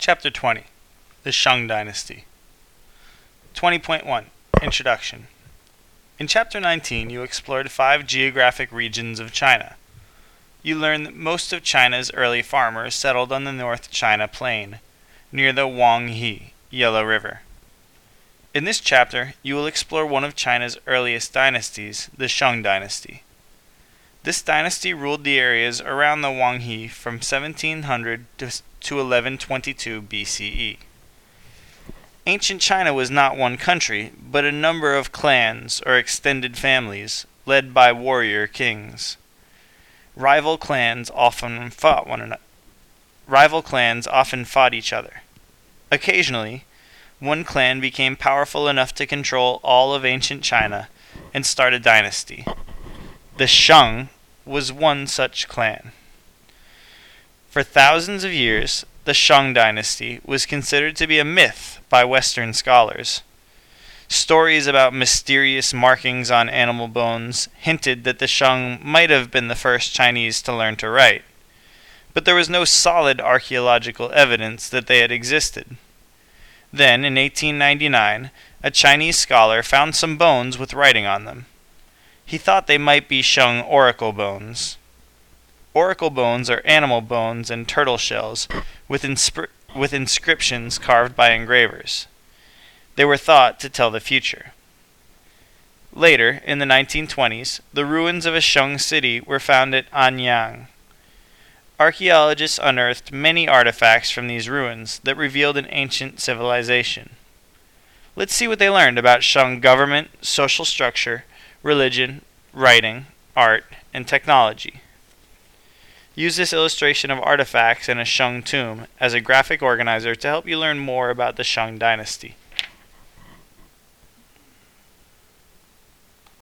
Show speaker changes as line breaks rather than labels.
Chapter 20 The Shang Dynasty 20.1 Introduction In Chapter 19, you explored five geographic regions of China. You learned that most of China's early farmers settled on the North China Plain, near the Huanghe Yellow River. In this chapter, you will explore one of China's earliest dynasties, the Shang Dynasty. This dynasty ruled the areas around the Huanghe from 1700 to 1122 BCE. Ancient China was not one country, but a number of clans or extended families led by warrior kings. Rival clans often fought one another. Rival clans often fought each other. Occasionally, one clan became powerful enough to control all of ancient China and start a dynasty. The Shang was one such clan. For thousands of years, the Shang dynasty was considered to be a myth by Western scholars. Stories about mysterious markings on animal bones hinted that the Shang might have been the first Chinese to learn to write, but there was no solid archaeological evidence that they had existed. Then, in 1899, a Chinese scholar found some bones with writing on them. He thought they might be Shang oracle bones. Oracle bones are animal bones and turtle shells with, with inscriptions carved by engravers. They were thought to tell the future. Later, in the 1920s, the ruins of a Shang city were found at Anyang. Archaeologists unearthed many artifacts from these ruins that revealed an ancient civilization. Let's see what they learned about Shang government, social structure, religion, writing, art, and technology. Use this illustration of artifacts in a Shang tomb as a graphic organizer to help you learn more about the Shang dynasty.